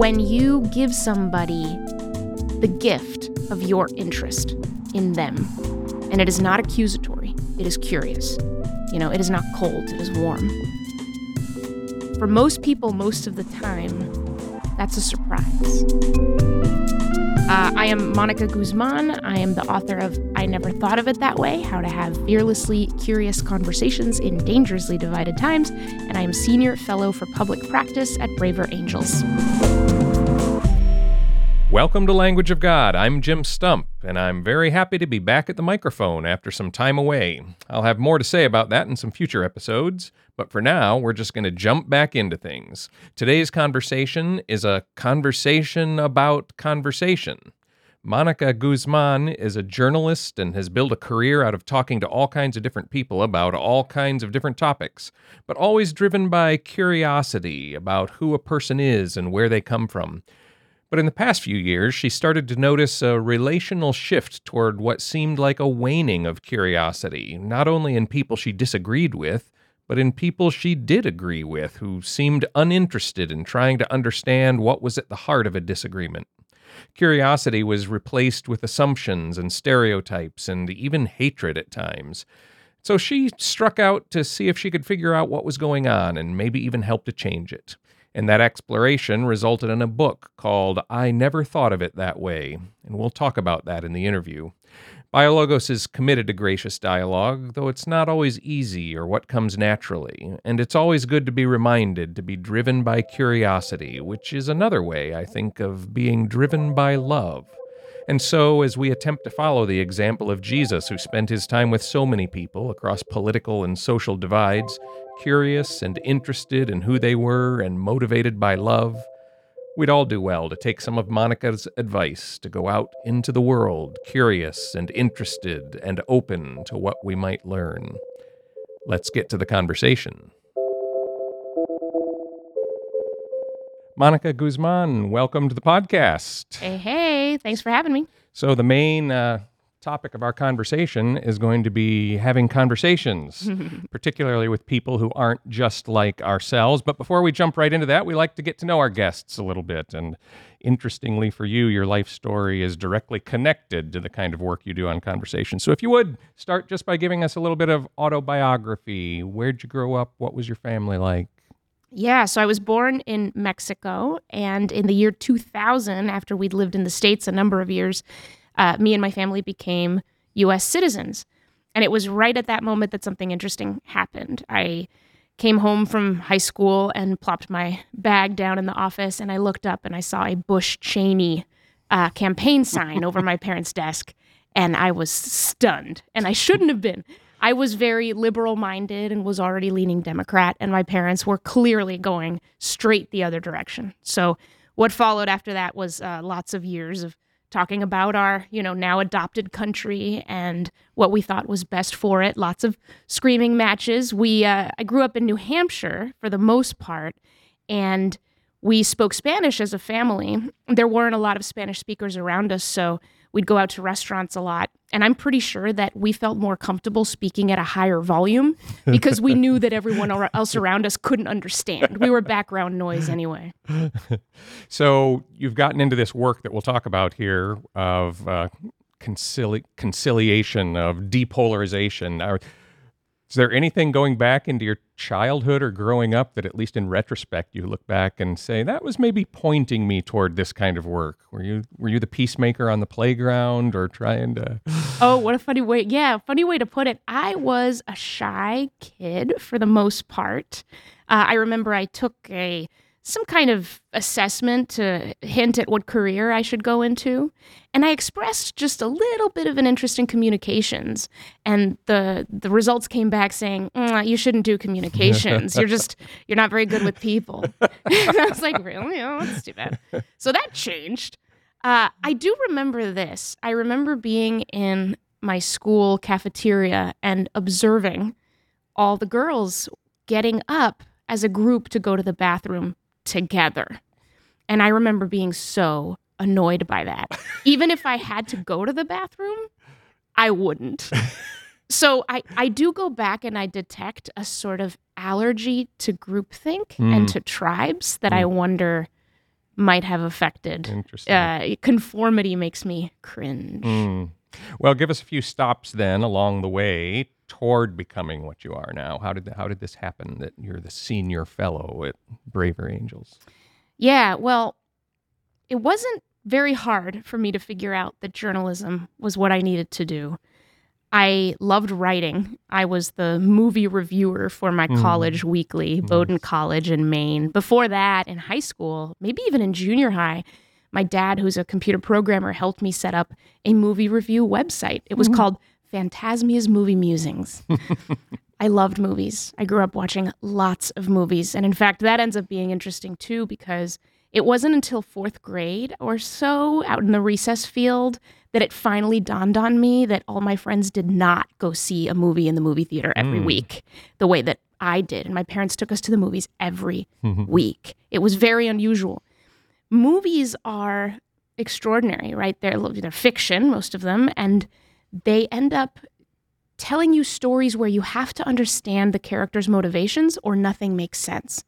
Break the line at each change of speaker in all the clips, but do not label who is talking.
when you give somebody the gift of your interest in them, and it is not accusatory, it is curious. You know, it is not cold, it is warm. For most people, most of the time, that's a surprise. Uh, I am Monica Guzman. I am the author of I Never Thought of It That Way How to Have Fearlessly Curious Conversations in Dangerously Divided Times, and I am Senior Fellow for Public Practice at Braver Angels.
Welcome to Language of God. I'm Jim Stump, and I'm very happy to be back at the microphone after some time away. I'll have more to say about that in some future episodes, but for now, we're just going to jump back into things. Today's conversation is a conversation about conversation. Monica Guzman is a journalist and has built a career out of talking to all kinds of different people about all kinds of different topics, but always driven by curiosity about who a person is and where they come from. But in the past few years, she started to notice a relational shift toward what seemed like a waning of curiosity, not only in people she disagreed with, but in people she did agree with who seemed uninterested in trying to understand what was at the heart of a disagreement. Curiosity was replaced with assumptions and stereotypes and even hatred at times. So she struck out to see if she could figure out what was going on and maybe even help to change it. And that exploration resulted in a book called I Never Thought of It That Way, and we'll talk about that in the interview. Biologos is committed to gracious dialogue, though it's not always easy or what comes naturally, and it's always good to be reminded to be driven by curiosity, which is another way, I think, of being driven by love. And so, as we attempt to follow the example of Jesus, who spent his time with so many people across political and social divides, curious and interested in who they were and motivated by love, we'd all do well to take some of Monica's advice to go out into the world curious and interested and open to what we might learn. Let's get to the conversation. Monica Guzman, welcome to the podcast.
Hey, hey, thanks for having me.
So, the main uh, topic of our conversation is going to be having conversations, particularly with people who aren't just like ourselves. But before we jump right into that, we like to get to know our guests a little bit. And interestingly for you, your life story is directly connected to the kind of work you do on conversation. So if you would start just by giving us a little bit of autobiography. Where'd you grow up? What was your family like?
Yeah, so I was born in Mexico, and in the year 2000, after we'd lived in the States a number of years, uh, me and my family became US citizens. And it was right at that moment that something interesting happened. I came home from high school and plopped my bag down in the office, and I looked up and I saw a Bush Cheney uh, campaign sign over my parents' desk, and I was stunned. And I shouldn't have been. I was very liberal minded and was already leaning Democrat, and my parents were clearly going straight the other direction. So, what followed after that was uh, lots of years of talking about our, you know, now adopted country and what we thought was best for it. Lots of screaming matches. We, uh, I grew up in New Hampshire for the most part, and we spoke Spanish as a family. There weren't a lot of Spanish speakers around us, so we'd go out to restaurants a lot. And I'm pretty sure that we felt more comfortable speaking at a higher volume because we knew that everyone else around us couldn't understand. We were background noise anyway.
so you've gotten into this work that we'll talk about here of uh, concili- conciliation, of depolarization. Is there anything going back into your childhood or growing up that, at least in retrospect, you look back and say that was maybe pointing me toward this kind of work? Were you were you the peacemaker on the playground or trying to?
Oh, what a funny way! Yeah, funny way to put it. I was a shy kid for the most part. Uh, I remember I took a some kind of assessment to hint at what career I should go into. And I expressed just a little bit of an interest in communications. And the the results came back saying, mm, you shouldn't do communications. you're just you're not very good with people. I was like, really? Oh, that's too bad. So that changed. Uh, I do remember this. I remember being in my school cafeteria and observing all the girls getting up as a group to go to the bathroom together. And I remember being so annoyed by that. Even if I had to go to the bathroom, I wouldn't. so I, I do go back and I detect a sort of allergy to groupthink mm. and to tribes that mm. I wonder might have affected.
Interesting.
Uh, conformity makes me cringe.
Mm. Well, give us a few stops then along the way toward becoming what you are now. How did how did this happen that you're the senior fellow at Braver Angels?
Yeah, well, it wasn't very hard for me to figure out that journalism was what I needed to do. I loved writing. I was the movie reviewer for my
Mhm.
college weekly, Bowdoin College in Maine. Before that, in high school, maybe even in junior high, my dad, who's a computer programmer, helped me set up a movie review website. It was called Phantasmia's Movie Musings. I loved movies. I grew up watching lots of movies. And in fact, that ends up being interesting too, because it wasn't until fourth grade or so out in the recess field that it finally dawned on me that all my friends did not go see a movie in the movie theater every
Mm.
week the way that I did. And my parents took us to the movies every week. It was very unusual. Movies are extraordinary, right? They're, they're fiction, most of them, and they end up telling you stories where you have to understand the character's motivations or nothing makes sense.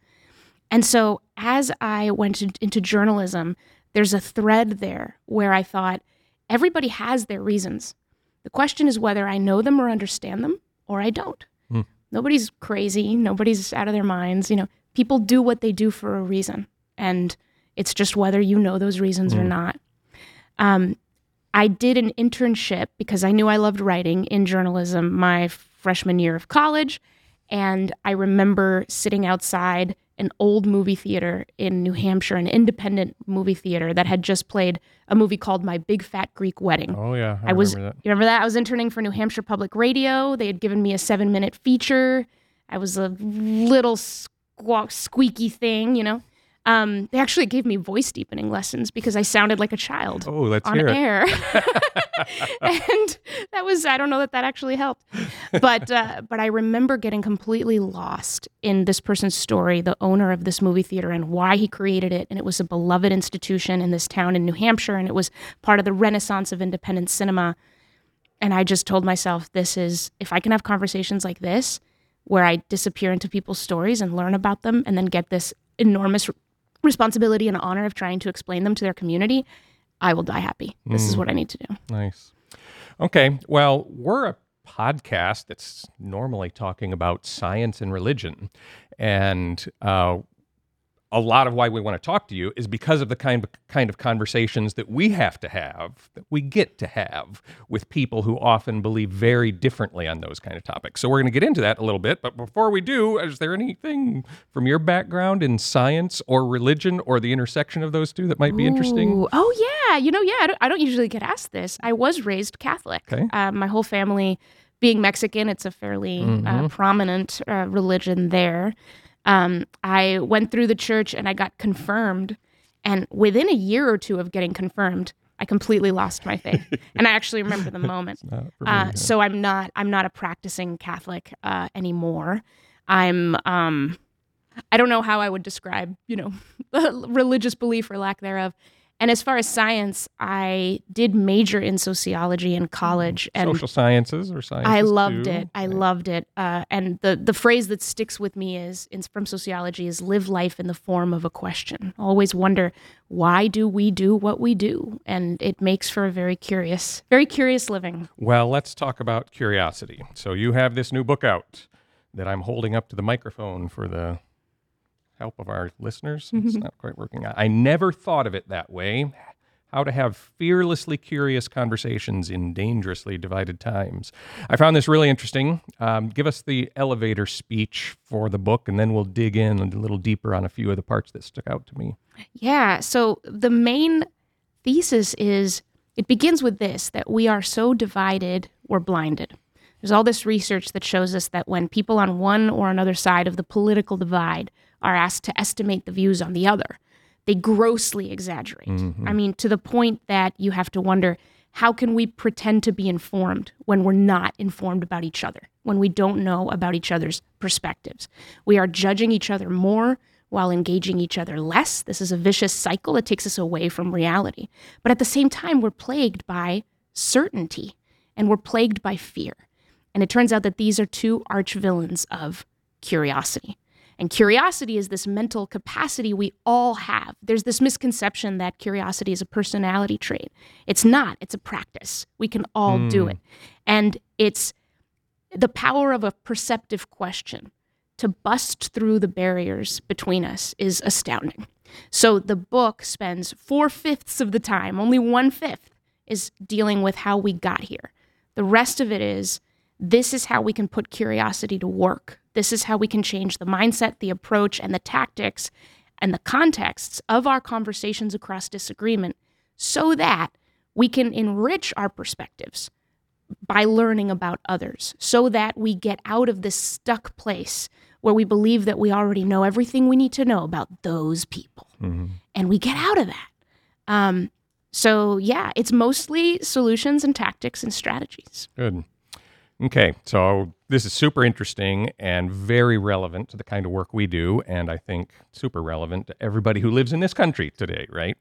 And so as I went into journalism, there's a thread there where I thought everybody has their reasons. The question is whether I know them or understand them or I don't.
Hmm.
Nobody's crazy, nobody's out of their minds, you know. People do what they do for a reason, and it's just whether you know those reasons or
Hmm.
not. Um, I did an internship because I knew I loved writing in journalism my freshman year of college. And I remember sitting outside an old movie theater in New Hampshire, an independent movie theater that had just played a movie called My Big Fat Greek Wedding.
Oh yeah, I,
I was, you
remember
remember that? I was interning for New Hampshire Public Radio. They had given me a seven minute feature. I was a little squawk, squeaky thing, you know. Um, they actually gave me voice deepening lessons because I sounded like a child.
Oh, let's
on
hear
air. and that was I don't know that that actually helped. But uh, but I remember getting completely lost in this person's story, the owner of this movie theater and why he created it and it was a beloved institution in this town in New Hampshire and it was part of the renaissance of independent cinema. And I just told myself this is if I can have conversations like this where I disappear into people's stories and learn about them and then get this enormous responsibility and honor of trying to explain them to their community, I will die happy. This is what I need to do.
Nice. Okay. Well, we're a podcast that's normally talking about science and religion. And uh, a lot of why we want to talk to you is because of the kind of kind of conversations that we have to have, that we get to have with people who often believe very differently on those kind of topics. So we're going to get into that a little bit, but before we do, is there anything from your background in science or religion or the intersection of those two that might be interesting?
Oh yeah, you know, yeah. I don't, I don't usually get asked this. I was raised Catholic.
Okay.
Uh, my whole family, being Mexican, it's a fairly uh,
Mhm.
prominent uh, religion there. Um, I went through the church and I got confirmed, and within a year or two of getting confirmed, I completely lost my faith. and I actually remember the moment.
Me,
Uh, so I'm not I'm not a practicing Catholic uh, anymore. I'm um, I don't know how I would describe you know religious belief or lack thereof. And as far as science, I did major in sociology in college, and
social sciences or science.
I loved it. I loved it. Uh, and the the phrase that sticks with me is in, from sociology is live life in the form of a question. Always wonder why do we do what we do, and it makes for a very curious, very curious living.
Well, let's talk about curiosity. So you have this new book out that I'm holding up to the microphone for the help of our listeners. It's not quite working out. I never thought of it that way. How to have fearlessly curious conversations in dangerously divided times. I found this really interesting. Um, give us the elevator speech for the book, and then we'll dig in a little deeper on a few of the parts that stuck out to me.
Yeah. So the main thesis is it begins with this that we are so divided, we're blinded. There's all this research that shows us that when people on one or another side of the political divide are asked to estimate the views on the other, they grossly exaggerate. Mm-hmm. I mean, to the point that you have to wonder how can we pretend to be informed when we're not informed about each other, when we don't know about each other's perspectives? We are judging each other more while engaging each other less. This is a vicious cycle that takes us away from reality. But at the same time, we're plagued by certainty and we're plagued by fear. And it turns out that these are two arch villains of curiosity. And curiosity is this mental capacity we all have. There's this misconception that curiosity is a personality trait. It's not, it's a practice. We can all mm. do it. And it's the power of a perceptive question to bust through the barriers between us is astounding. So the book spends four fifths of the time, only one fifth, is dealing with how we got here. The rest of it is this is how we can put curiosity to work. This is how we can change the mindset, the approach, and the tactics and the contexts of our conversations across disagreement so that we can enrich our perspectives by learning about others, so that we get out of this stuck place where we believe that we already know everything we need to know about those people. Mm-hmm. And we get out of that. Um, so, yeah, it's mostly solutions and tactics and strategies.
Good. Okay, so this is super interesting and very relevant to the kind of work we do, and I think super relevant to everybody who lives in this country today, right?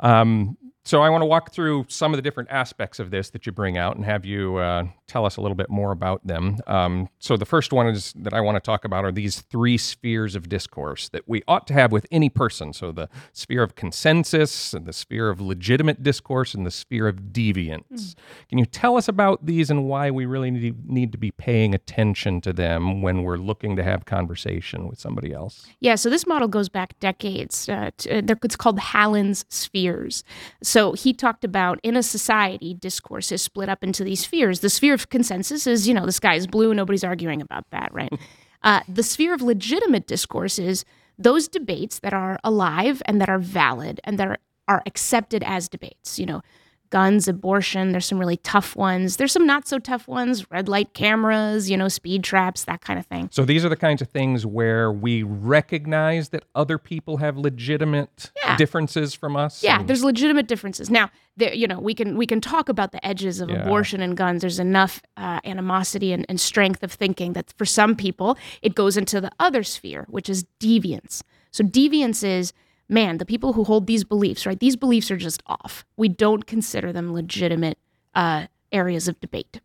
Um, so I want to walk through some of the different aspects of this that you bring out and have you uh, tell us a little bit more about them. Um, so the first one is that I want to talk about are these three spheres of discourse that we ought to have with any person. So the sphere of consensus, and the sphere of legitimate discourse, and the sphere of deviance. Mm. Can you tell us about these and why we really need, need to be paying attention to them when we're looking to have conversation with somebody else?
Yeah. So this model goes back decades. Uh, to, uh, it's called Hallin's spheres. So so he talked about in a society, discourse is split up into these spheres. The sphere of consensus is, you know, the sky is blue, nobody's arguing about that, right? uh, the sphere of legitimate discourse is those debates that are alive and that are valid and that are, are accepted as debates. You know, guns, abortion. There's some really tough ones. There's some not so tough ones, red light cameras, you know, speed traps, that kind of thing.
So these are the kinds of things where we recognize that other people have legitimate yeah. differences from us.
Yeah, and... there's legitimate differences. Now, there, you know, we can we can talk about the edges of yeah. abortion and guns. There's enough uh, animosity and, and strength of thinking that for some people it goes into the other sphere, which is deviance. So deviance is man, the people who hold these beliefs, right? These beliefs are just off. We don't consider them legitimate uh, areas of debate.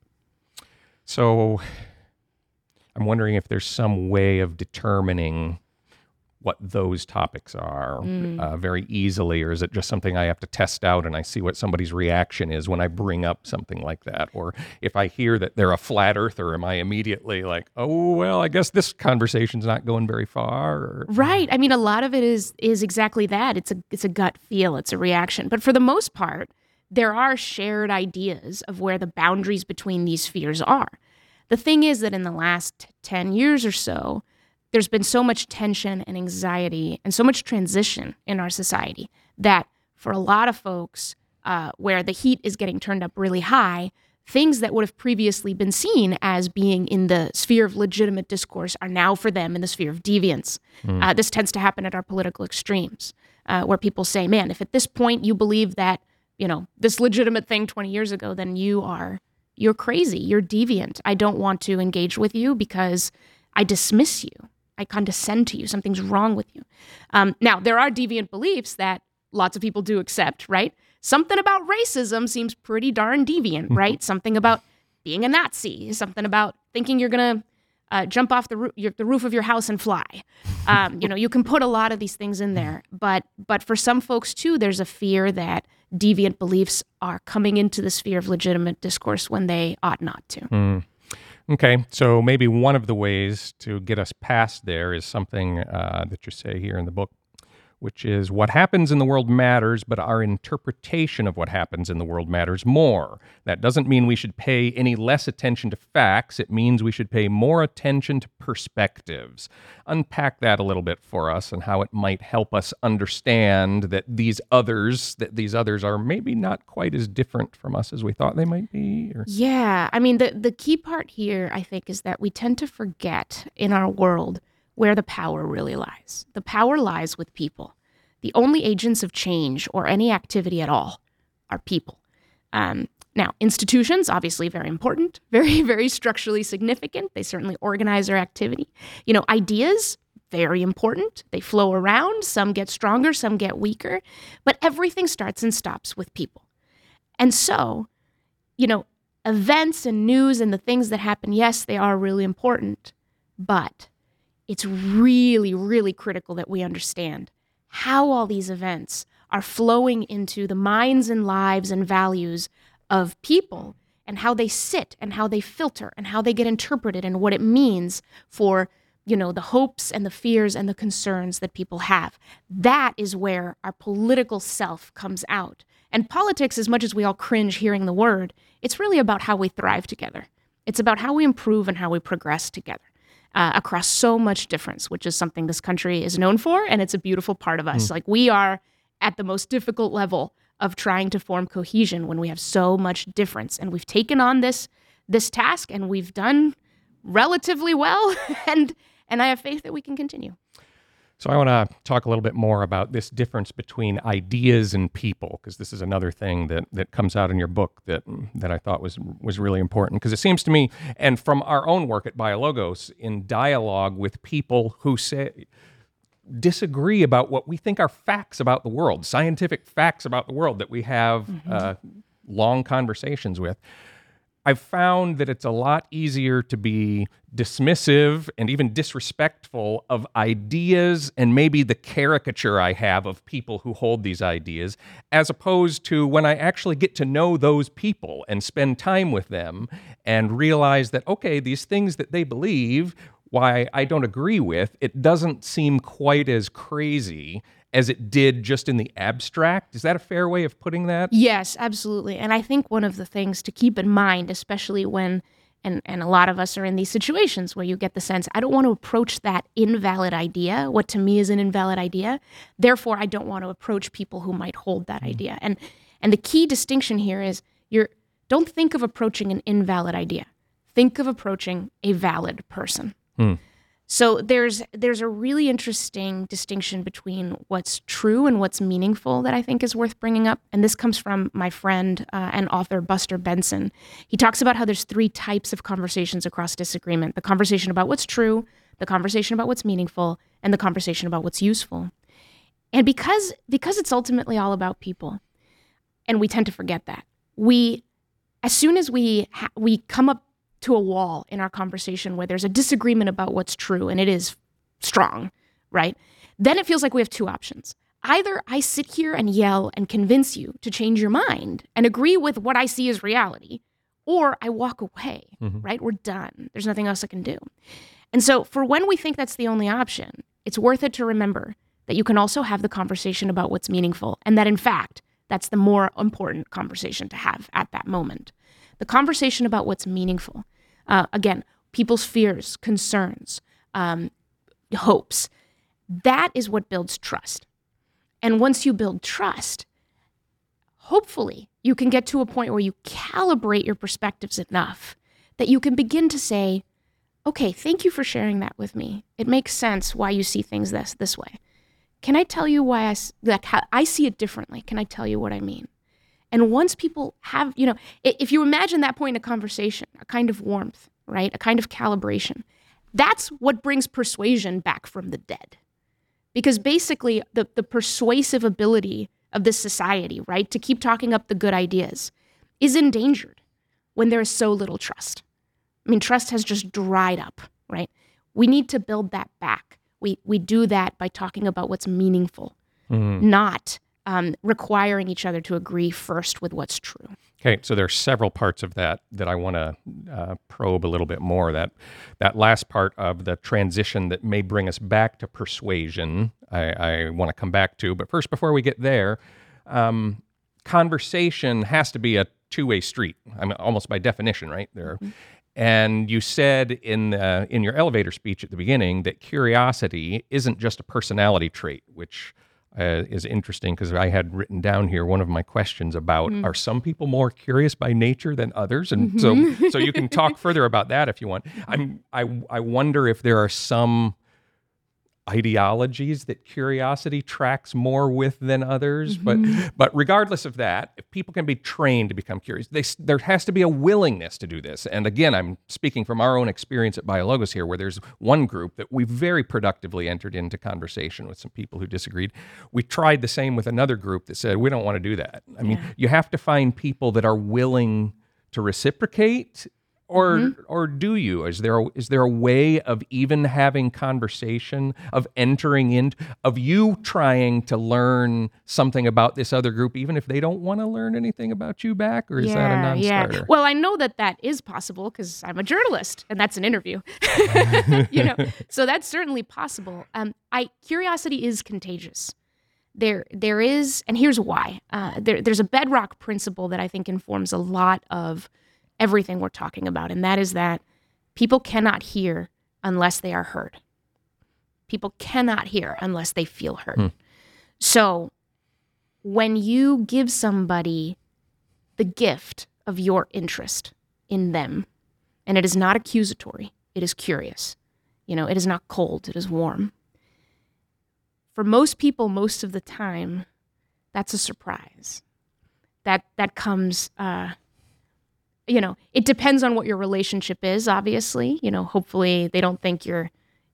So I'm wondering if there's some way of determining what those topics are mm. uh, very easily, or is it just something I have to test out and I see what somebody's reaction is when I bring up something like that? Or if I hear that they're a flat earther, am I immediately like, oh well, I guess this conversation's not going very far? Or,
right. I mean, a lot of it is is exactly that. It's a it's a gut feel. It's a reaction. But for the most part, there are shared ideas of where the boundaries between these spheres are. The thing is that in the last ten years or so there's been so much tension and anxiety and so much transition in our society that for a lot of folks, uh, where the heat is getting turned up really high, things that would have previously been seen as being in the sphere of legitimate discourse are now for them in the sphere of deviance. Mm. Uh, this tends to happen at our political extremes, uh, where people say, "Man, if at this point you believe that you know this legitimate thing 20 years ago, then you are you're crazy, you're deviant. I don't want to engage with you because I dismiss you." I condescend to you. Something's wrong with you. Um, now, there are deviant beliefs that lots of people do accept, right? Something about racism seems pretty darn deviant, mm-hmm. right? something about being a Nazi, something about thinking you're going to uh, jump off the, roo- your, the roof of your house and fly. Um, you know, you can put a lot of these things in there, but but for some folks too, there's a fear that deviant beliefs are coming into the sphere of legitimate discourse when they ought not to.
Mm. Okay, so maybe one of the ways to get us past there is something uh, that you say here in the book which is what happens in the world matters, but our interpretation of what happens in the world matters more. That doesn't mean we should pay any less attention to facts, it means we should pay more attention to perspectives. Unpack that a little bit for us and how it might help us understand that these others, that these others are maybe not quite as different from us as we thought they might be.
Or... Yeah, I mean the the key part here I think is that we tend to forget in our world where the power really lies. The power lies with people. The only agents of change or any activity at all are people. Um, now, institutions, obviously very important, very, very structurally significant. They certainly organize our activity. You know, ideas, very important. They flow around. Some get stronger, some get weaker. But everything starts and stops with people. And so, you know, events and news and the things that happen, yes, they are really important. But it's really, really critical that we understand how all these events are flowing into the minds and lives and values of people and how they sit and how they filter and how they get interpreted and what it means for you know the hopes and the fears and the concerns that people have. That is where our political self comes out. And politics as much as we all cringe hearing the word it's really about how we thrive together. It's about how we improve and how we progress together uh, across so much difference which is something this country is known for and it's a beautiful part of us. Like we are at the most difficult level of trying to form cohesion when we have so much difference. And we've taken on this this task and we've done relatively well and and I have faith that we can continue.
So I want to talk a little bit more about this difference between ideas and people, because this is another thing that that comes out in your book that that I thought was was really important. Because it seems to me, and from our own work at Biologos, in dialogue with people who say disagree about what we think are facts about the world, scientific facts about the world that we have uh, long conversations with. I've found that it's a lot easier to be dismissive and even disrespectful of ideas and maybe the caricature I have of people who hold these ideas, as opposed to when I actually get to know those people and spend time with them and realize that, okay, these things that they believe, why I don't agree with, it doesn't seem quite as crazy as it did just in the abstract. Is that a fair way of putting that?
Yes, absolutely. And I think one of the things to keep in mind, especially when and and a lot of us are in these situations where you get the sense I don't want to approach that invalid idea, what to me is an invalid idea. Therefore, I don't want to approach people who might hold that mm. idea. And and the key distinction here is you're don't think of approaching an invalid idea. Think of approaching a valid person. Hmm. So there's there's a really interesting distinction between what's true and what's meaningful that I think is worth bringing up. And this comes from my friend uh, and author Buster Benson. He talks about how there's three types of conversations across disagreement: the conversation about what's true, the conversation about what's meaningful, and the conversation about what's useful. And because because it's ultimately all about people, and we tend to forget that we as soon as we ha- we come up to a wall in our conversation where there's a disagreement about what's true and it is strong, right? Then it feels like we have two options. Either I sit here and yell and convince you to change your mind and agree with what I see as reality, or I walk away, mm-hmm. right? We're done. There's nothing else I can do. And so, for when we think that's the only option, it's worth it to remember that you can also have the conversation about what's meaningful, and that in fact, that's the more important conversation to have at that moment. The conversation about what's meaningful. Uh, again, people's fears, concerns, um, hopes. That is what builds trust. And once you build trust, hopefully you can get to a point where you calibrate your perspectives enough that you can begin to say, okay, thank you for sharing that with me. It makes sense why you see things this this way. Can I tell you why I like how I see it differently? Can I tell you what I mean? And once people have, you know, if you imagine that point in a conversation, a kind of warmth, right? A kind of calibration. That's what brings persuasion back from the dead. Because basically the the persuasive ability of this society, right, to keep talking up the good ideas is endangered when there is so little trust. I mean, trust has just dried up, right? We need to build that back. We we do that by talking about what's meaningful, mm-hmm. not um, requiring each other to agree first with what's true.
Okay, so there are several parts of that that I want to uh, probe a little bit more. That that last part of the transition that may bring us back to persuasion, I, I want to come back to. But first, before we get there, um, conversation has to be a two-way street. I mean, almost by definition, right? There, and you said in the, in your elevator speech at the beginning that curiosity isn't just a personality trait, which uh, is interesting because I had written down here one of my questions about are some people more curious by nature than others, and so so you can talk further about that if you want. I'm I I wonder if there are some ideologies that curiosity tracks more with than others but mm-hmm. but regardless of that if people can be trained to become curious they, there has to be a willingness to do this. And again i'm speaking from our own experience at biologos here where there's one group that we very productively entered into conversation with some people who disagreed. We tried the same with another group that said we don't want to do that. I mean you have to find people that are willing to reciprocate or
Mm-hmm.
or do you? Is there a, is there a way of even having conversation, of entering in, of you trying to learn something about this other group, even if they don't want to learn anything about you back, or is that a non-starter? yeah.
Well, I know that that is possible because I'm a journalist, and that's an interview. you know, so that's certainly possible. Um, I curiosity is contagious. There, there is, and here's why. Uh, there, there's a bedrock principle that I think informs a lot of everything we're talking about, and that is that people cannot hear unless they are heard. People cannot hear unless they feel heard. So, when you give somebody the gift of your interest in them. And it is not accusatory, it is curious. You know, it is not cold, it is warm. For most people, most of the time, that's a surprise. That that comes uh, you know, it depends on what your relationship is, obviously. You know, hopefully they don't think you're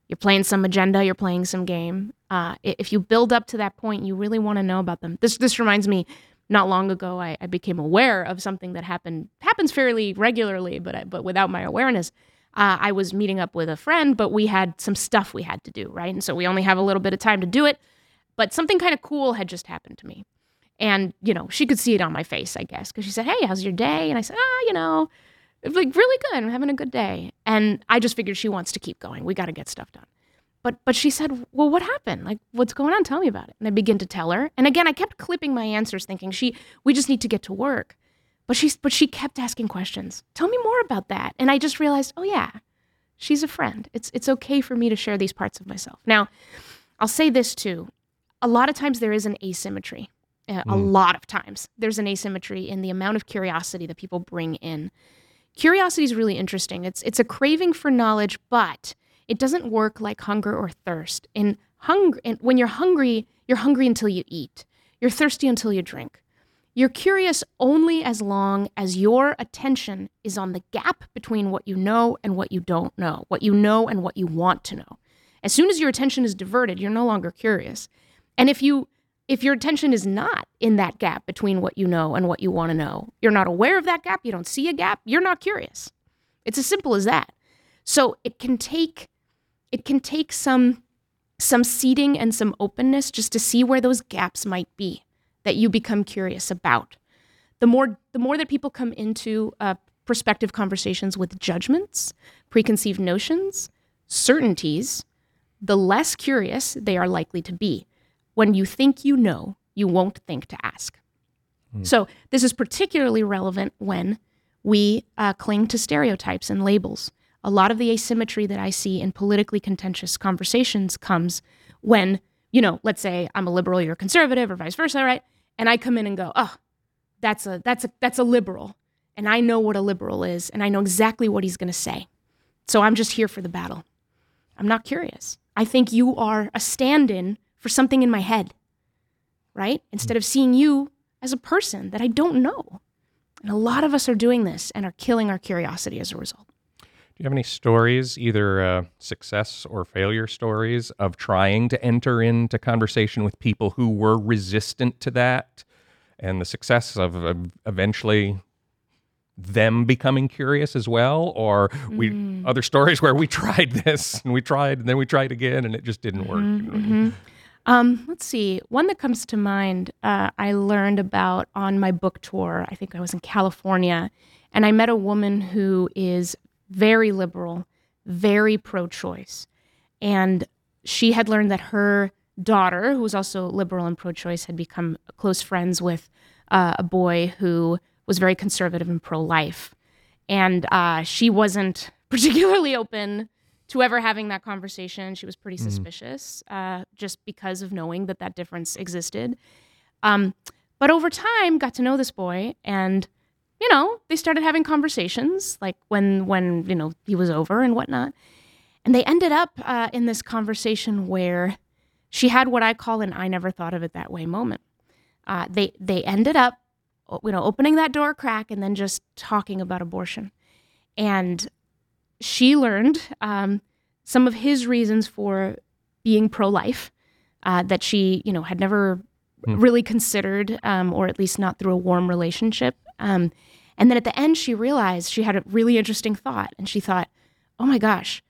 you're playing some agenda, you're playing some game. Uh, if you build up to that point, you really want to know about them. This this reminds me, not long ago, I, I became aware of something that happened happens fairly regularly, but I, but without my awareness. Uh, I was meeting up with a friend, but we had some stuff we had to do, right? And so we only have a little bit of time to do it. But something kind of cool had just happened to me. And, you know, she could see it on my face, I guess, because she said, Hey, how's your day? And I said, Ah, you know, like really good. I'm having a good day. And I just figured she wants to keep going. We got to get stuff done. But but she said, "Well, what happened? Like what's going on? Tell me about it." And I begin to tell her. And again, I kept clipping my answers thinking, "She we just need to get to work." But she but she kept asking questions. "Tell me more about that." And I just realized, "Oh yeah. She's a friend. It's it's okay for me to share these parts of myself." Now, I'll say this too. A lot of times there is an asymmetry. Uh, A lot of times there's an asymmetry in the amount of curiosity that people bring in. Curiosity is really interesting. It's it's a craving for knowledge, but it doesn't work like hunger or thirst. In hunger, in, when you're hungry, you're hungry until you eat. You're thirsty until you drink. You're curious only as long as your attention is on the gap between what you know and what you don't know, what you know and what you want to know. As soon as your attention is diverted, you're no longer curious. And if you if your attention is not in that gap between what you know and what you want to know, you're not aware of that gap, you don't see a gap, you're not curious. It's as simple as that. So it can take it can take some some seeding and some openness just to see where those gaps might be that you become curious about. The more the more that people come into uh, prospective conversations with judgments, preconceived notions, certainties, the less curious they are likely to be. When you think you know, you won't think to ask. So this is particularly relevant when we uh, cling to stereotypes and labels. A lot of the asymmetry that I see in politically contentious conversations comes when, you know, let's say I'm a liberal, you're a conservative, or vice versa, right? And I come in and go, oh, that's a that's a that's a liberal, and I know what a liberal is, and I know exactly what he's going to say. So I'm just here for the battle. I'm not curious. I think you are a stand-in for something in my head, right? Instead of seeing you as a person that I don't know. And a lot of us are doing this and are killing our curiosity as a result.
Do you have any stories, either uh, success or failure stories, of trying to enter into conversation with people who were resistant to that, and the success of, of eventually them becoming curious as well, or we
Mm.
other stories where we tried this and we tried and then we tried again and it just didn't work.
Mm-hmm, Um, let's see. One that comes to mind, uh, I learned about on my book tour. I think I was in California, and I met a woman who is very liberal, very pro choice. And she had learned that her daughter, who was also liberal and pro choice, had become close friends with uh, a boy who was very conservative and pro life. And uh, she wasn't particularly open to ever having that conversation. She was pretty suspicious uh, just because of knowing that that difference existed. Um, but over time, got to know this boy, and you know, they started having conversations, like when when you know he was over and whatnot. And they ended up uh, in this conversation where she had what I call an "I never thought of it that way" moment. Uh, they they ended up, you know, opening that door crack and then just talking about abortion, and she learned um, some of his reasons for being pro-life uh, that she, you know, had never really considered, um, or at least not through a warm relationship. Um, And then at the end, she realized she had a really interesting thought. And she thought, oh my gosh,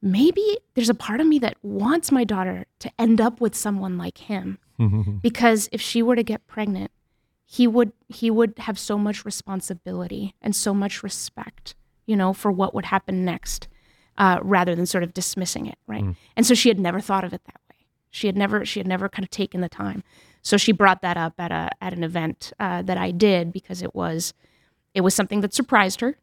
maybe there's a part of me that wants my daughter to end up with someone like him. because if she were to get pregnant, he would he would have so much responsibility and so much respect, you know, for what would happen next, uh, rather than sort of dismissing it, right? And so she had never thought of it that way. She had never she had never kind of taken the time. So she brought that up at a at an event uh, that I did because it was it was something that surprised her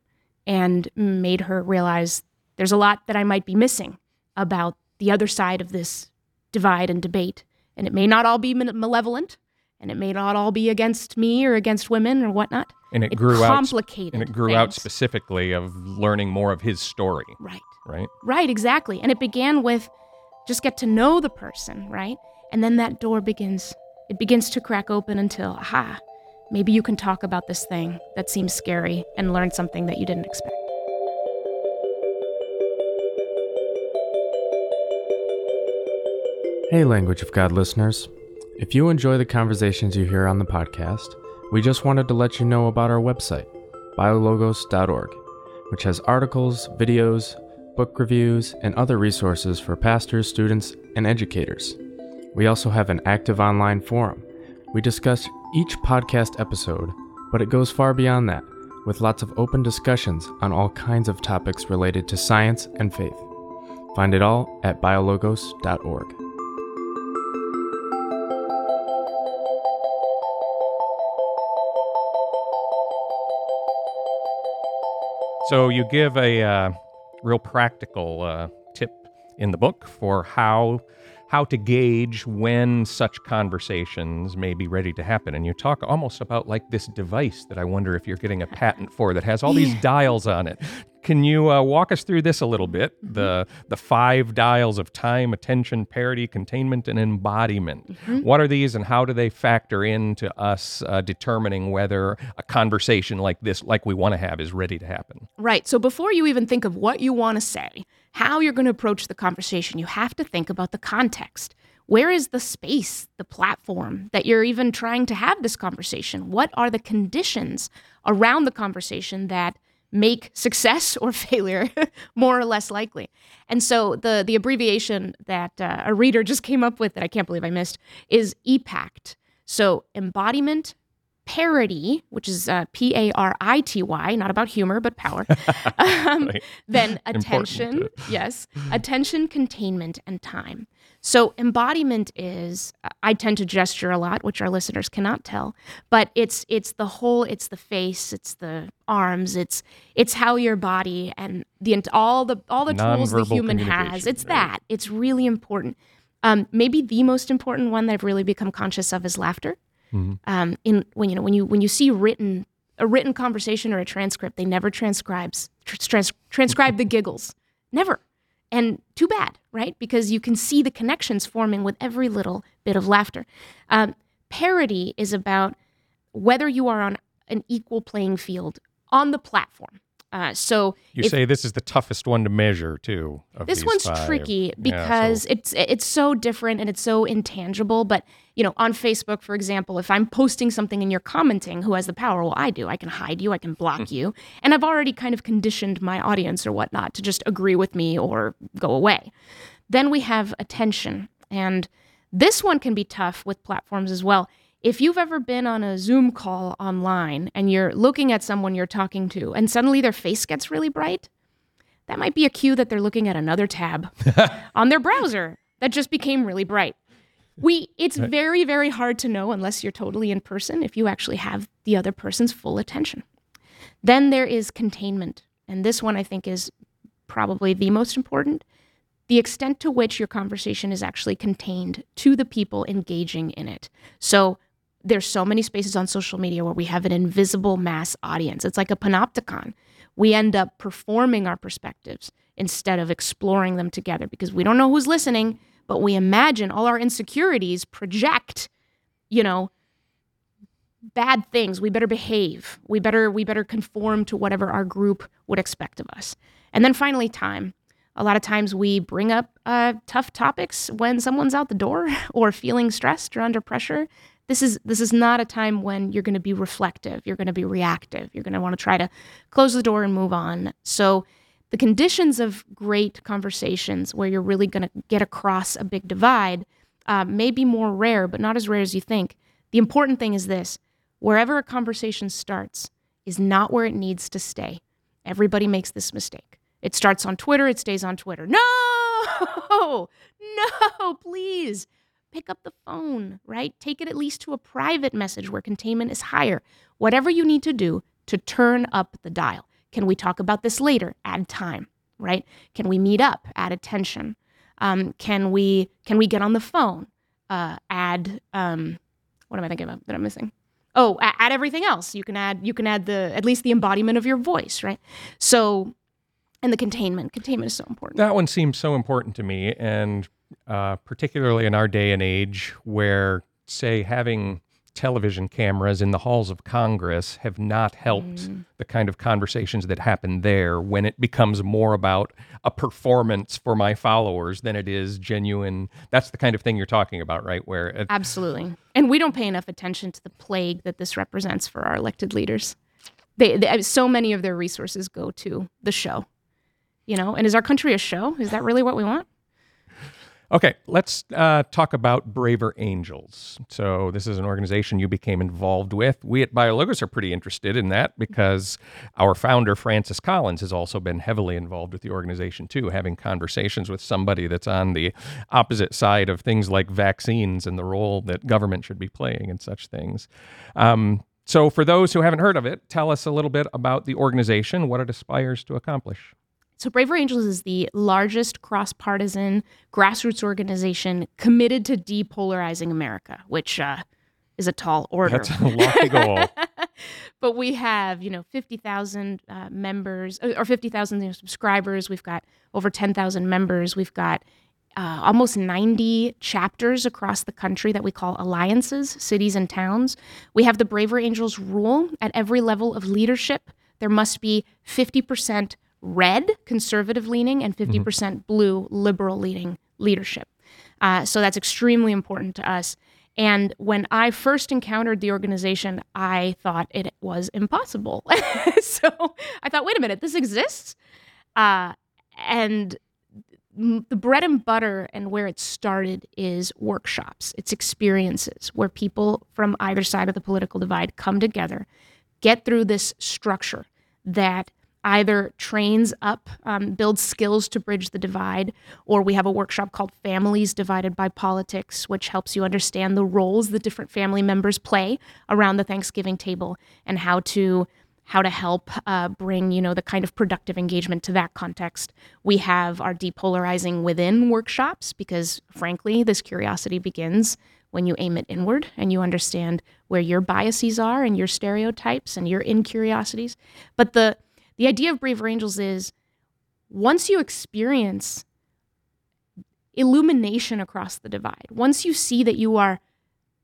and made her realize there's a lot that I might be missing about the other side of this divide and debate. And it may not all be malevolent, and it may not all be against me or against women or whatnot.
And it,
It
grew out and it grew out specifically of learning more of his story,
Right.
right?
Right, exactly. And it began with just get to know the person, right? And then that door begins it begins to crack open until aha, maybe you can talk about this thing that seems scary and learn something that you didn't expect.
Hey, Language of God listeners. If you enjoy the conversations you hear on the podcast, we just wanted to let you know about our website, biologos.org, which has articles, videos, book reviews, and other resources for pastors, students, and educators. We also have an active online forum. We discuss each podcast episode, but it goes far beyond that, with lots of open discussions on all kinds of topics related to science and faith. Find it all at biologos.org.
So you give a uh, real practical uh, tip in the book for how how to gauge when such conversations may be ready to happen, and you talk almost about like this device that I wonder if you're getting a patent for that has all these dials on it. Can you uh, walk us through this a little bit? The the five dials of time, attention, parity, containment, and embodiment. What are these, and how do they factor into us uh, determining whether a conversation like this, like we want to have, is ready to happen?
Right. So before you even think of what you want to say, how you're going to approach the conversation, you have to think about the context. Where is the space, the platform that you're even trying to have this conversation? What are the conditions around the conversation that make success or failure more or less likely? And so the the abbreviation that uh, a reader just came up with that I can't believe I missed is EPACT. So embodiment, parity, which is uh, P A R I T Y, not about humor but power. um,
Right.
then attention, yes, attention, containment, and time. So embodiment is I tend to gesture a lot, which our listeners cannot tell, but it's it's the whole, it's the face, it's the arms, it's it's how your body and the all the all the tools the human has. It's
right.
that. It's really important. Um, maybe the most important one that I've really become conscious of is laughter
Mm-hmm.
um, in when you know when you when you see written a written conversation or a transcript, they never transcribes tr- trans, transcribe the giggles, never. And too bad, right? Because you can see the connections forming with every little bit of laughter. Um, parity is about whether you are on an equal playing field on the platform. Uh, so
You
if-
say this is the toughest one to measure too. Of
this one's
five.
tricky
Yeah,
because
so-
it's it's so different and it's so intangible. But you know, on Facebook, for example, if I'm posting something and you're commenting, who has the power? Well, I do. I can hide you. I can block
Hmm.
you, and I've already kind of conditioned my audience or whatnot to just agree with me or go away. Then we have attention, and this one can be tough with platforms as well. If you've ever been on a Zoom call online and you're looking at someone you're talking to, and suddenly their face gets really bright, that might be a cue that they're looking at another tab on their browser that just became really bright. We it's very very hard to know unless you're totally in person if you actually have the other person's full attention. Then there is containment. And this one I think is probably the most important. The extent to which your conversation is actually contained to the people engaging in it. So there's so many spaces on social media where we have an invisible mass audience. It's like a panopticon. We end up performing our perspectives instead of exploring them together because we don't know who's listening, but we imagine all our insecurities project, you know, bad things. We better behave. We better we better conform to whatever our group would expect of us. And then finally time. A lot of times we bring up uh, tough topics when someone's out the door or feeling stressed or under pressure. This is this is not a time when you're going to be reflective. You're going to be reactive. You're going to want to try to close the door and move on. So the conditions of great conversations where you're really going to get across a big divide uh, may be more rare, but not as rare as you think. The important thing is this wherever a conversation starts is not where it needs to stay. Everybody makes this mistake. It starts on Twitter, it stays on Twitter. No, no, please pick up the phone, right? Take it at least to a private message where containment is higher. Whatever you need to do to turn up the dial. Can we talk about this later? Add time, right? Can we meet up? Add attention. Um, can we can we get on the phone? Uh, add um, what am I thinking of that I'm missing? Oh, add everything else. You can add you can add the at least the embodiment of your voice, right? So, and the containment. Containment is so important.
That one seems so important to me, and uh, particularly in our day and age, where say having television cameras in the halls of Congress have not helped mm. the kind of conversations that happen there when it becomes more about a performance for my followers than it is genuine. That's the kind of thing you're talking about, right? Where
it, absolutely, and we don't pay enough attention to the plague that this represents for our elected leaders. They, they so many of their resources go to the show, you know. And is our country a show? Is that really what we want?
Okay, let's uh, talk about Braver Angels. So, this is an organization you became involved with. We at BioLogos are pretty interested in that because our founder, Francis Collins, has also been heavily involved with the organization too, having conversations with somebody that's on the opposite side of things like vaccines and the role that government should be playing and such things. Um, so, for those who haven't heard of it, tell us a little bit about the organization, what it aspires to accomplish.
So, Braver Angels is the largest cross partisan grassroots organization committed to depolarizing America, which uh, is a tall order.
That's a lofty goal.
but we have, you know, 50,000 uh, members uh, or 50,000 you know, subscribers. We've got over 10,000 members. We've got uh, almost 90 chapters across the country that we call alliances, cities and towns. We have the Braver Angels rule at every level of leadership. There must be 50% red, conservative leaning, and 50% mm hmm blue, liberal leaning leadership. Uh, so that's extremely important to us. And when I first encountered the organization, I thought it was impossible. so I thought, wait a minute, this exists? Uh, and the bread and butter and where it started is workshops, it's experiences where people from either side of the political divide come together, get through this structure that either trains up, um, builds skills to bridge the divide, or we have a workshop called Families Divided by Politics, which helps you understand the roles the different family members play around the Thanksgiving table and how to how to help uh, bring you know the kind of productive engagement to that context. We have our depolarizing within workshops because frankly, this curiosity begins when you aim it inward and you understand where your biases are and your stereotypes and your incuriosities. But the the idea of Braver Angels is once you experience illumination across the divide, once you see that you are,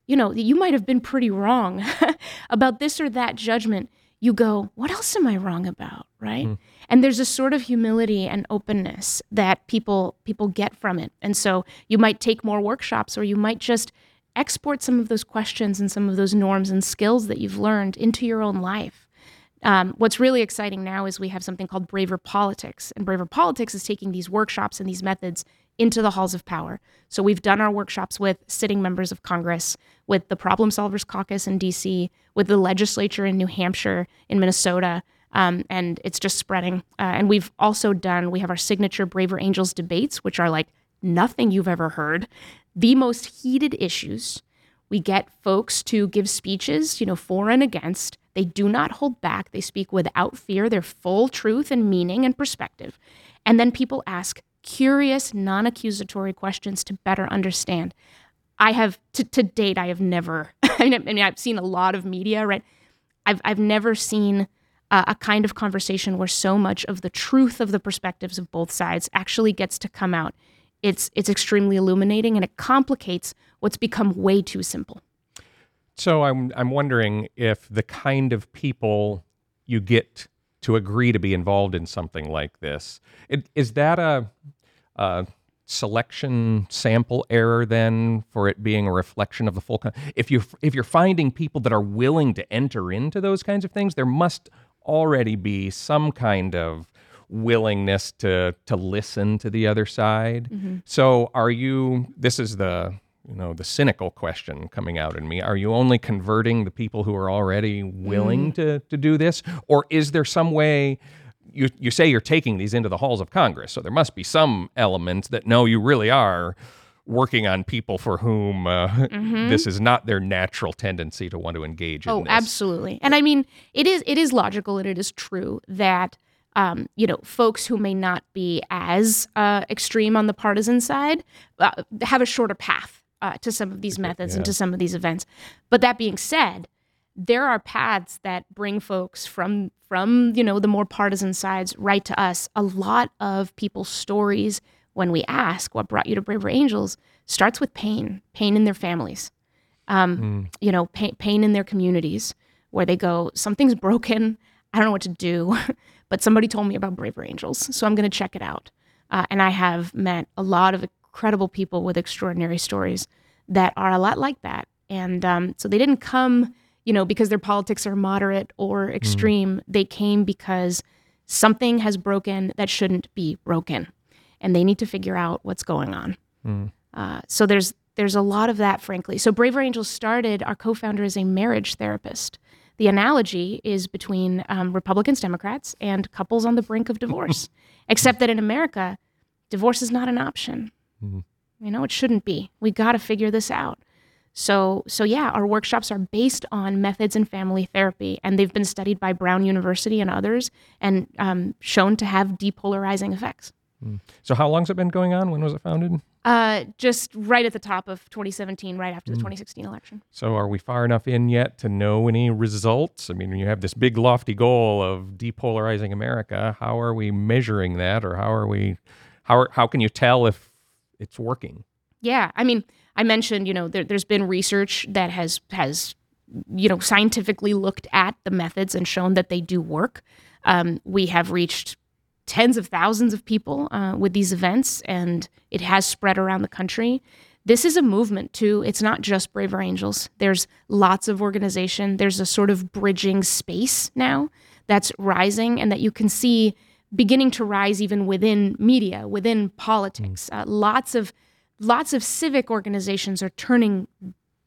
you know, you might have been pretty wrong about this or that judgment, you go, what else am I wrong about? Right. Mm. And there's a sort of humility and openness that people people get from it. And so you might take more workshops or you might just export some of those questions and some of those norms and skills that you've learned into your own life. Um, what's really exciting now is we have something called Braver Politics. And Braver Politics is taking these workshops and these methods into the halls of power. So we've done our workshops with sitting members of Congress, with the Problem Solvers Caucus in DC, with the legislature in New Hampshire, in Minnesota. Um, and it's just spreading. Uh, and we've also done, we have our signature Braver Angels debates, which are like nothing you've ever heard, the most heated issues. We get folks to give speeches, you know, for and against. They do not hold back. They speak without fear, their full truth and meaning and perspective. And then people ask curious, non accusatory questions to better understand. I have, to, to date, I have never, I mean, I've seen a lot of media, right? I've, I've never seen a kind of conversation where so much of the truth of the perspectives of both sides actually gets to come out. It's, it's extremely illuminating and it complicates what's become way too simple.
So I'm I'm wondering if the kind of people you get to agree to be involved in something like this it, is that a, a selection sample error then for it being a reflection of the full con- if you if you're finding people that are willing to enter into those kinds of things there must already be some kind of willingness to to listen to the other side. Mm-hmm. So are you this is the you know the cynical question coming out in me are you only converting the people who are already willing to to do this or is there some way you you say you're taking these into the halls of Congress, so there must be some element that no, you really are working on people for whom uh, this is not their natural tendency to want to engage in
Oh,
this.
absolutely. And I mean, it is it is logical and it is true that um, you know folks who may not be as uh, extreme on the partisan side uh, have a shorter path uh, to some of these methods and to some of these events. But that being said, there are paths that bring folks from from you know the more partisan sides right to us. A lot of people's stories when we ask what brought you to Braver Angels starts with pain, pain in their families um, you know, pain, pain in their communities where they go, something's broken. I don't know what to do, but somebody told me about Braver Angels, so I'm going to check it out. Uh, and I have met a lot of incredible people with extraordinary stories that are a lot like that. And um, so they didn't come, you know, because their politics are moderate or extreme. They came because something has broken that shouldn't be broken, and they need to figure out what's going on. Uh, so there's there's a lot of that, frankly. So Braver Angels started. Our co-founder is a marriage therapist. The analogy is between um, Republicans, Democrats, and couples on the brink of divorce. Except that in America, divorce is not an option. You know, it shouldn't be. We got to figure this out. So, so yeah, our workshops are based on methods in family therapy, and they've been studied by Brown University and others, and um, shown to have depolarizing effects.
So how long's it been going on? When was it founded?
Uh, just right at the top of 2017, right after the 2016 election.
So are we far enough in yet to know any results? I mean, you have this big lofty goal of depolarizing America, how are we measuring that, or how are we, how are, how can you tell if it's working?
Yeah, I mean, I mentioned, you know, there, there's been research that has has, you know, scientifically looked at the methods and shown that they do work. Um, we have reached tens of thousands of people uh, with these events, and it has spread around the country. This is a movement too. It's not just Braver Angels. There's lots of organization. There's a sort of bridging space now that's rising, and that you can see beginning to rise even within media, within politics. Uh, lots of lots of civic organizations are turning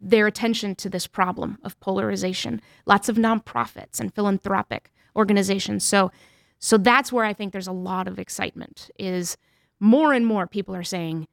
their attention to this problem of polarization. Lots of nonprofits and philanthropic organizations. So so that's where I think there's a lot of excitement is more and more people are saying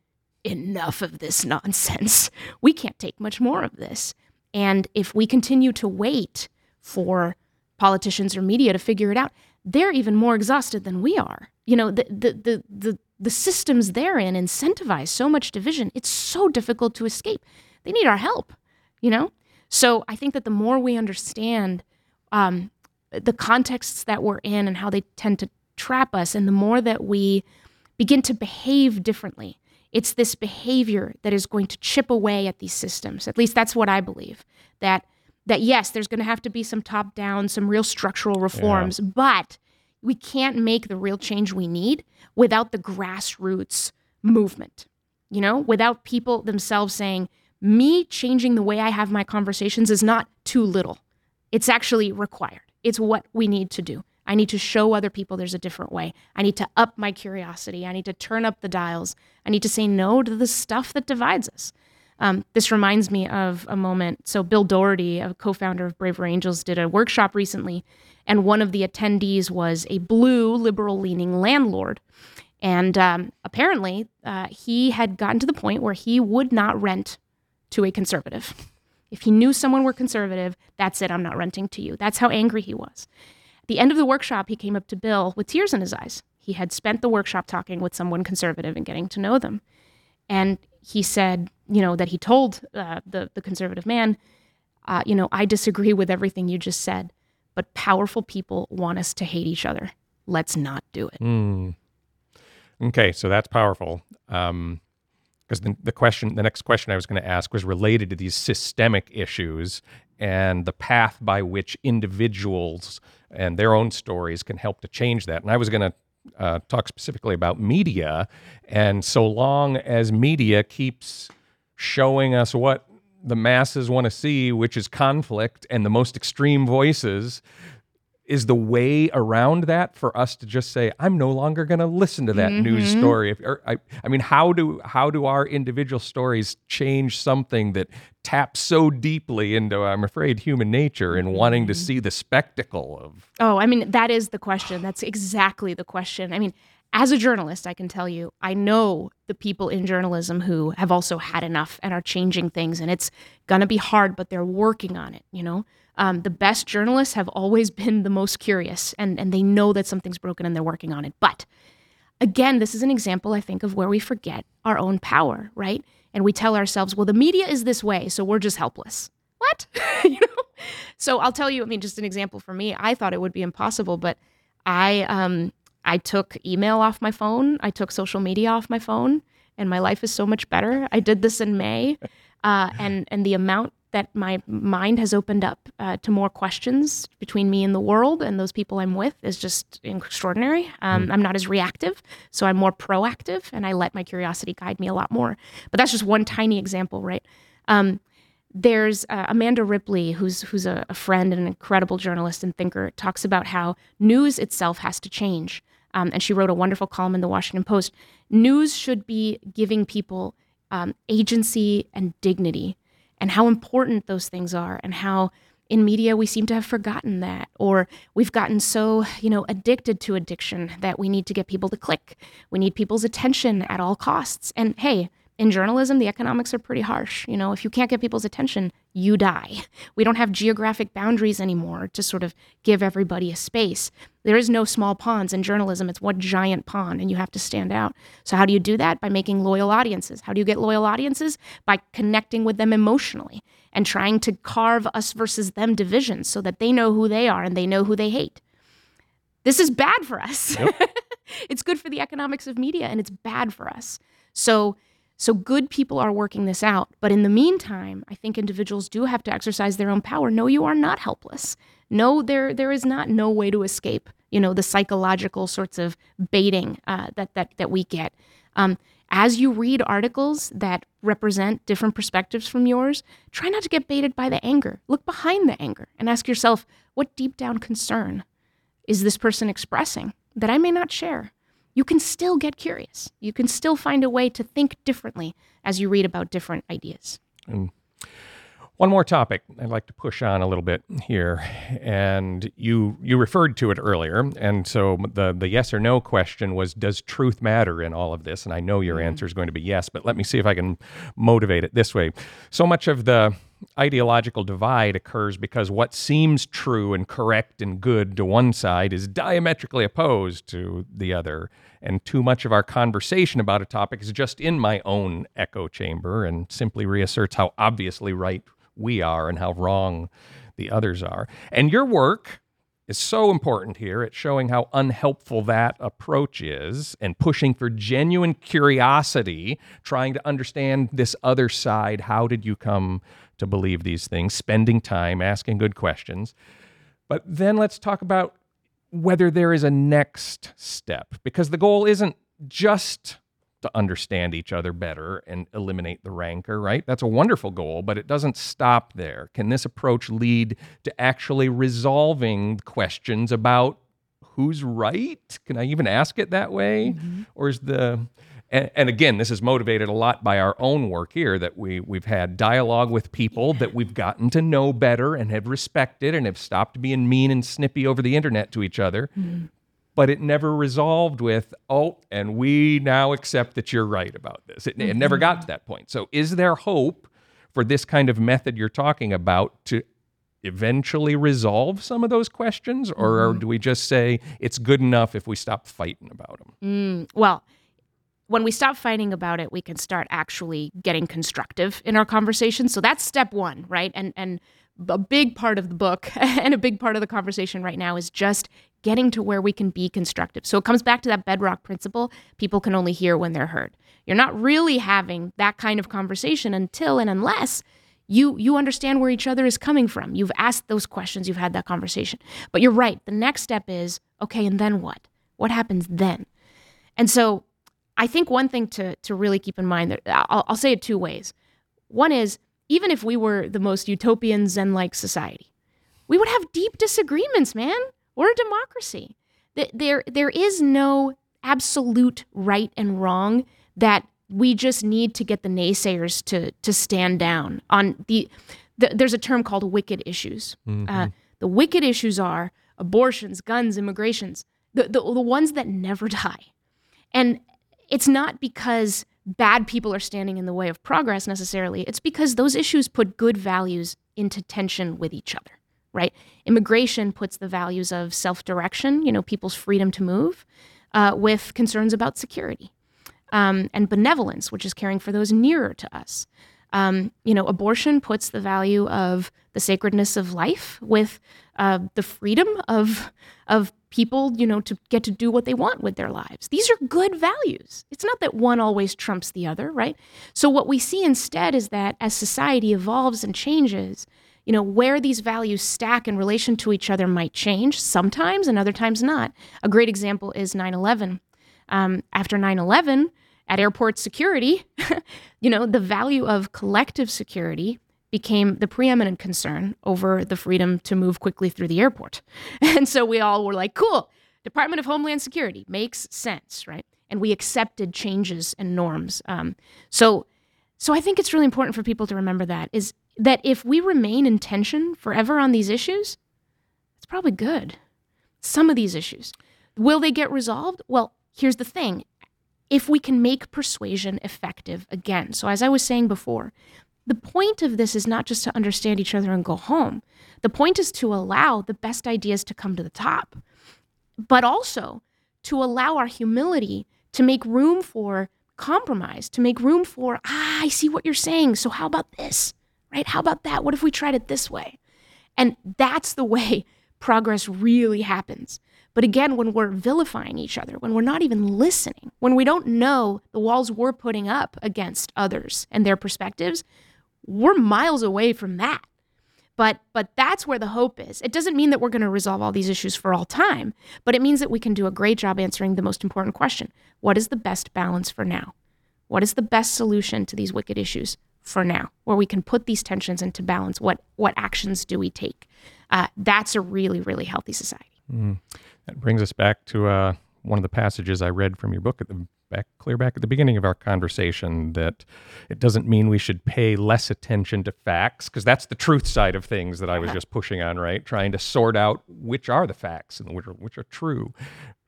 enough of this nonsense. We can't take much more of this. And if we continue to wait for politicians or media to figure it out, they're even more exhausted than we are. You know, the the the the, the systems they're in incentivize so much division. It's so difficult to escape. They need our help. You know, so I think that the more we understand um, the contexts that we're in and how they tend to trap us, and the more that we begin to behave differently, it's this behavior that is going to chip away at these systems. At least that's what I believe. That that yes, there's going to have to be some top down, some real structural reforms, but we can't make the real change we need without the grassroots movement. You know, without people themselves saying, me changing the way I have my conversations is not too little. It's actually required. It's what we need to do. I need to show other people there's a different way. I need to up my curiosity. I need to turn up the dials. I need to say no to the stuff that divides us. Um, this reminds me of a moment. So, Bill Doherty, a co founder of Braver Angels, did a workshop recently, and one of the attendees was a blue, liberal leaning landlord. And um, apparently, uh, he had gotten to the point where he would not rent to a conservative. If he knew someone were conservative, that's it, I'm not renting to you. That's how angry he was. At the end of the workshop, he came up to Bill with tears in his eyes. He had spent the workshop talking with someone conservative and getting to know them. And he said, you know, that he told uh, the, the conservative man, uh, you know, I disagree with everything you just said, but powerful people want us to hate each other. Let's not do it.
Hmm. Okay, so that's powerful. Um, because the, the question, the next question I was going to ask was related to these systemic issues and the path by which individuals and their own stories can help to change that. And I was going to uh, talk specifically about media. And so long as media keeps showing us what the masses want to see, which is conflict and the most extreme voices, is the way around that for us to just say i'm no longer going to listen to that mm-hmm. news story if, or, I, I mean how do how do our individual stories change something that taps so deeply into i'm afraid human nature and wanting to mm-hmm. see the spectacle of
oh i mean that is the question that's exactly the question i mean as a journalist i can tell you i know the people in journalism who have also had enough and are changing things and it's going to be hard but they're working on it you know um, the best journalists have always been the most curious and, and they know that something's broken and they're working on it. But again, this is an example, I think, of where we forget our own power, right? And we tell ourselves, well, the media is this way, so we're just helpless. What? you know? So I'll tell you, I mean, just an example for me, I thought it would be impossible, but I um I took email off my phone, I took social media off my phone, and my life is so much better. I did this in May. Uh, and and the amount that my mind has opened up uh, to more questions between me and the world and those people I'm with is just extraordinary. Um, mm. I'm not as reactive, so I'm more proactive, and I let my curiosity guide me a lot more. But that's just one tiny example, right? Um, there's uh, Amanda Ripley, who's who's a, a, friend and an incredible journalist and thinker, talks about how news itself has to change. Um, and she wrote a wonderful column in the Washington Post. News should be giving people um, agency and dignity and how important those things are and how in media we seem to have forgotten that or we've gotten so you know addicted to addiction that we need to get people to click. We need people's attention at all costs. And hey in journalism, the economics are pretty harsh. You know, if you can't get people's attention, you die. We don't have geographic boundaries anymore to sort of give everybody a space. There is no small ponds in journalism. It's one giant pond, and you have to stand out. So, how do you do that? By making loyal audiences. How do you get loyal audiences? By connecting with them emotionally and trying to carve us versus them divisions so that they know who they are and they know who they hate. This is bad for us. Yep. it's good for the economics of media, and it's bad for us. So, so good people are working this out. But in the meantime, I think individuals do have to exercise their own power. No, you are not helpless. No, there there is not no way to escape. You know the psychological sorts of baiting uh, that that that we get. Um, as you read articles that represent different perspectives from yours, try not to get baited by the anger. Look behind the anger and ask yourself, what deep down concern is this person expressing that I may not share? You can still get curious. You can still find a way to think differently as you read about different ideas.
And one more topic I'd like to push on a little bit here, and you you referred to it earlier, and so the the yes or no question was, does truth matter in all of this? And I know your mm-hmm. answer is going to be yes, but let me see if I can motivate it this way. So much of the ideological divide occurs because what seems true and correct and good to one side is diametrically opposed to the other. And too much of our conversation about a topic is just in my own echo chamber and simply reasserts how obviously right we are and how wrong the others are. And your work is so important here at showing how unhelpful that approach is and pushing for genuine curiosity, trying to understand this other side. How did you come to believe these things, spending time asking good questions. But then let's talk about whether there is a next step, because the goal isn't just to understand each other better and eliminate the rancor, right? That's a wonderful goal, but it doesn't stop there. Can this approach lead to actually resolving questions about who's right? Can I even ask it that way? Mm-hmm. Or is the and, and, again, this is motivated a lot by our own work here that we we've had dialogue with people that we've gotten to know better and have respected and have stopped being mean and snippy over the internet to each other. Mm-hmm. But it never resolved with, oh, and we now accept that you're right about this. It, mm-hmm. it never got to that point. So, is there hope for this kind of method you're talking about to eventually resolve some of those questions? Or mm-hmm. do we just say it's good enough if we stop fighting about them?
Mm, well, when we stop fighting about it, we can start actually getting constructive in our conversation. So that's step one, right? And and a big part of the book and a big part of the conversation right now is just getting to where we can be constructive. So it comes back to that bedrock principle people can only hear when they're heard. You're not really having that kind of conversation until and unless you you understand where each other is coming from. You've asked those questions, you've had that conversation. But you're right. The next step is, okay, and then what? What happens then? And so I think one thing to, to really keep in mind that I'll, I'll say it two ways. One is even if we were the most utopian Zen like society, we would have deep disagreements, man. We're a democracy. There, there is no absolute right and wrong that we just need to get the naysayers to to stand down on the, the there's a term called wicked issues mm-hmm. uh, the wicked issues are abortions guns immigrations the, the, the ones that never die and it's not because bad people are standing in the way of progress necessarily it's because those issues put good values into tension with each other right immigration puts the values of self-direction you know people's freedom to move uh, with concerns about security um, and benevolence, which is caring for those nearer to us. Um, you know, abortion puts the value of the sacredness of life with uh, the freedom of of people, you know, to get to do what they want with their lives. These are good values. It's not that one always trumps the other, right? So what we see instead is that as society evolves and changes, you know, where these values stack in relation to each other might change sometimes and other times not. A great example is 9 11. Um, after 9 11, at airport security, you know, the value of collective security became the preeminent concern over the freedom to move quickly through the airport. And so we all were like, cool, Department of Homeland Security makes sense, right? And we accepted changes and norms. Um, so, so I think it's really important for people to remember that is that if we remain in tension forever on these issues, it's probably good. Some of these issues. Will they get resolved? Well, here's the thing if we can make persuasion effective again. So, as I was saying before, the point of this is not just to understand each other and go home. The point is to allow the best ideas to come to the top, but also to allow our humility to make room for compromise, to make room for, ah, I see what you're saying. So, how about this? Right? How about that? What if we tried it this way? And that's the way progress really happens. But again, when we're vilifying each other, when we're not even listening, when we don't know the walls we're putting up against others and their perspectives, we're miles away from that. But but that's where the hope is. It doesn't mean that we're going to resolve all these issues for all time, but it means that we can do a great job answering the most important question. What is the best balance for now? What is the best solution to these wicked issues for now? Where we can put these tensions into balance. What what actions do we take? Uh, that's a really really healthy society.
Mm. That brings us back to uh, one of the passages I read from your book at the back, clear back at the beginning of our conversation. That it doesn't mean we should pay less attention to facts, because that's the truth side of things that I was just pushing on, right? Trying to sort out which are the facts and which are, which are true.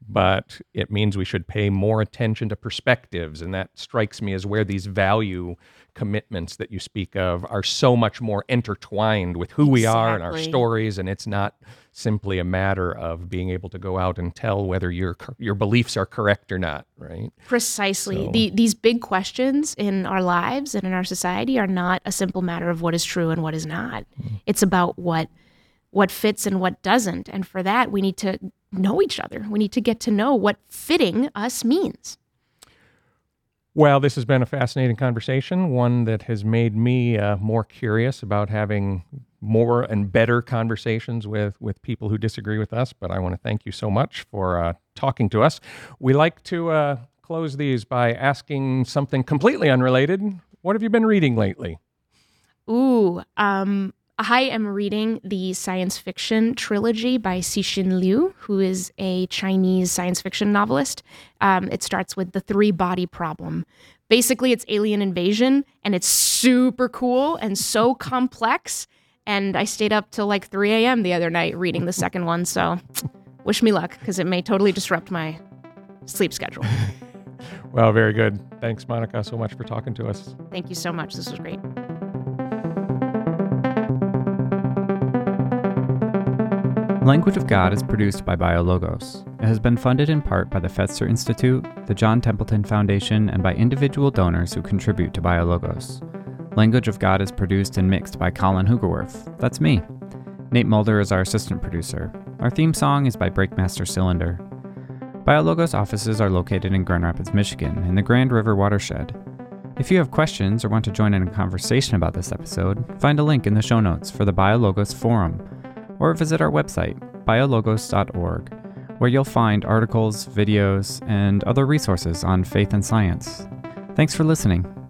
But it means we should pay more attention to perspectives, and that strikes me as where these value commitments that you speak of are so much more intertwined with who we are and our stories and it's not simply a matter of being able to go out and tell whether your your beliefs are correct or not right?
Precisely. So. the, these big questions in our lives and in our society are not a simple matter of what is true and what is not. Mm-hmm. it's about what what fits and what doesn't. And for that we need to know each other. We need to get to know what fitting us means.
Well, this has been a fascinating conversation, one that has made me uh, more curious about having more and better conversations with, with people who disagree with us. But I want to thank you so much for uh, talking to us. We like to uh, close these by asking something completely unrelated. What have you been reading lately?
Ooh, um, I am reading the science fiction trilogy by Cixin Liu, who is a Chinese science fiction novelist. Um, it starts with the three body problem. Basically, it's alien invasion, and it's super cool and so complex. And I stayed up till like 3 a.m. the other night reading the second one. So, wish me luck because it may totally disrupt my sleep schedule.
well, very good. Thanks, Monica, so much for talking to us.
Thank you so much. This was great.
Language of God is produced by BioLogos. It has been funded in part by the Fetzer Institute, the John Templeton Foundation, and by individual donors who contribute to BioLogos. Language of God is produced and mixed by Colin Hoogerwerf. That's me. Nate Mulder is our assistant producer. Our theme song is by Breakmaster Cylinder. BioLogos offices are located in Grand Rapids, Michigan, in the Grand River watershed. If you have questions or want to join in a conversation about this episode, find a link in the show notes for the BioLogos Forum or visit our website, biologos.org,
where you'll find articles, videos, and other resources on faith and science. Thanks for listening.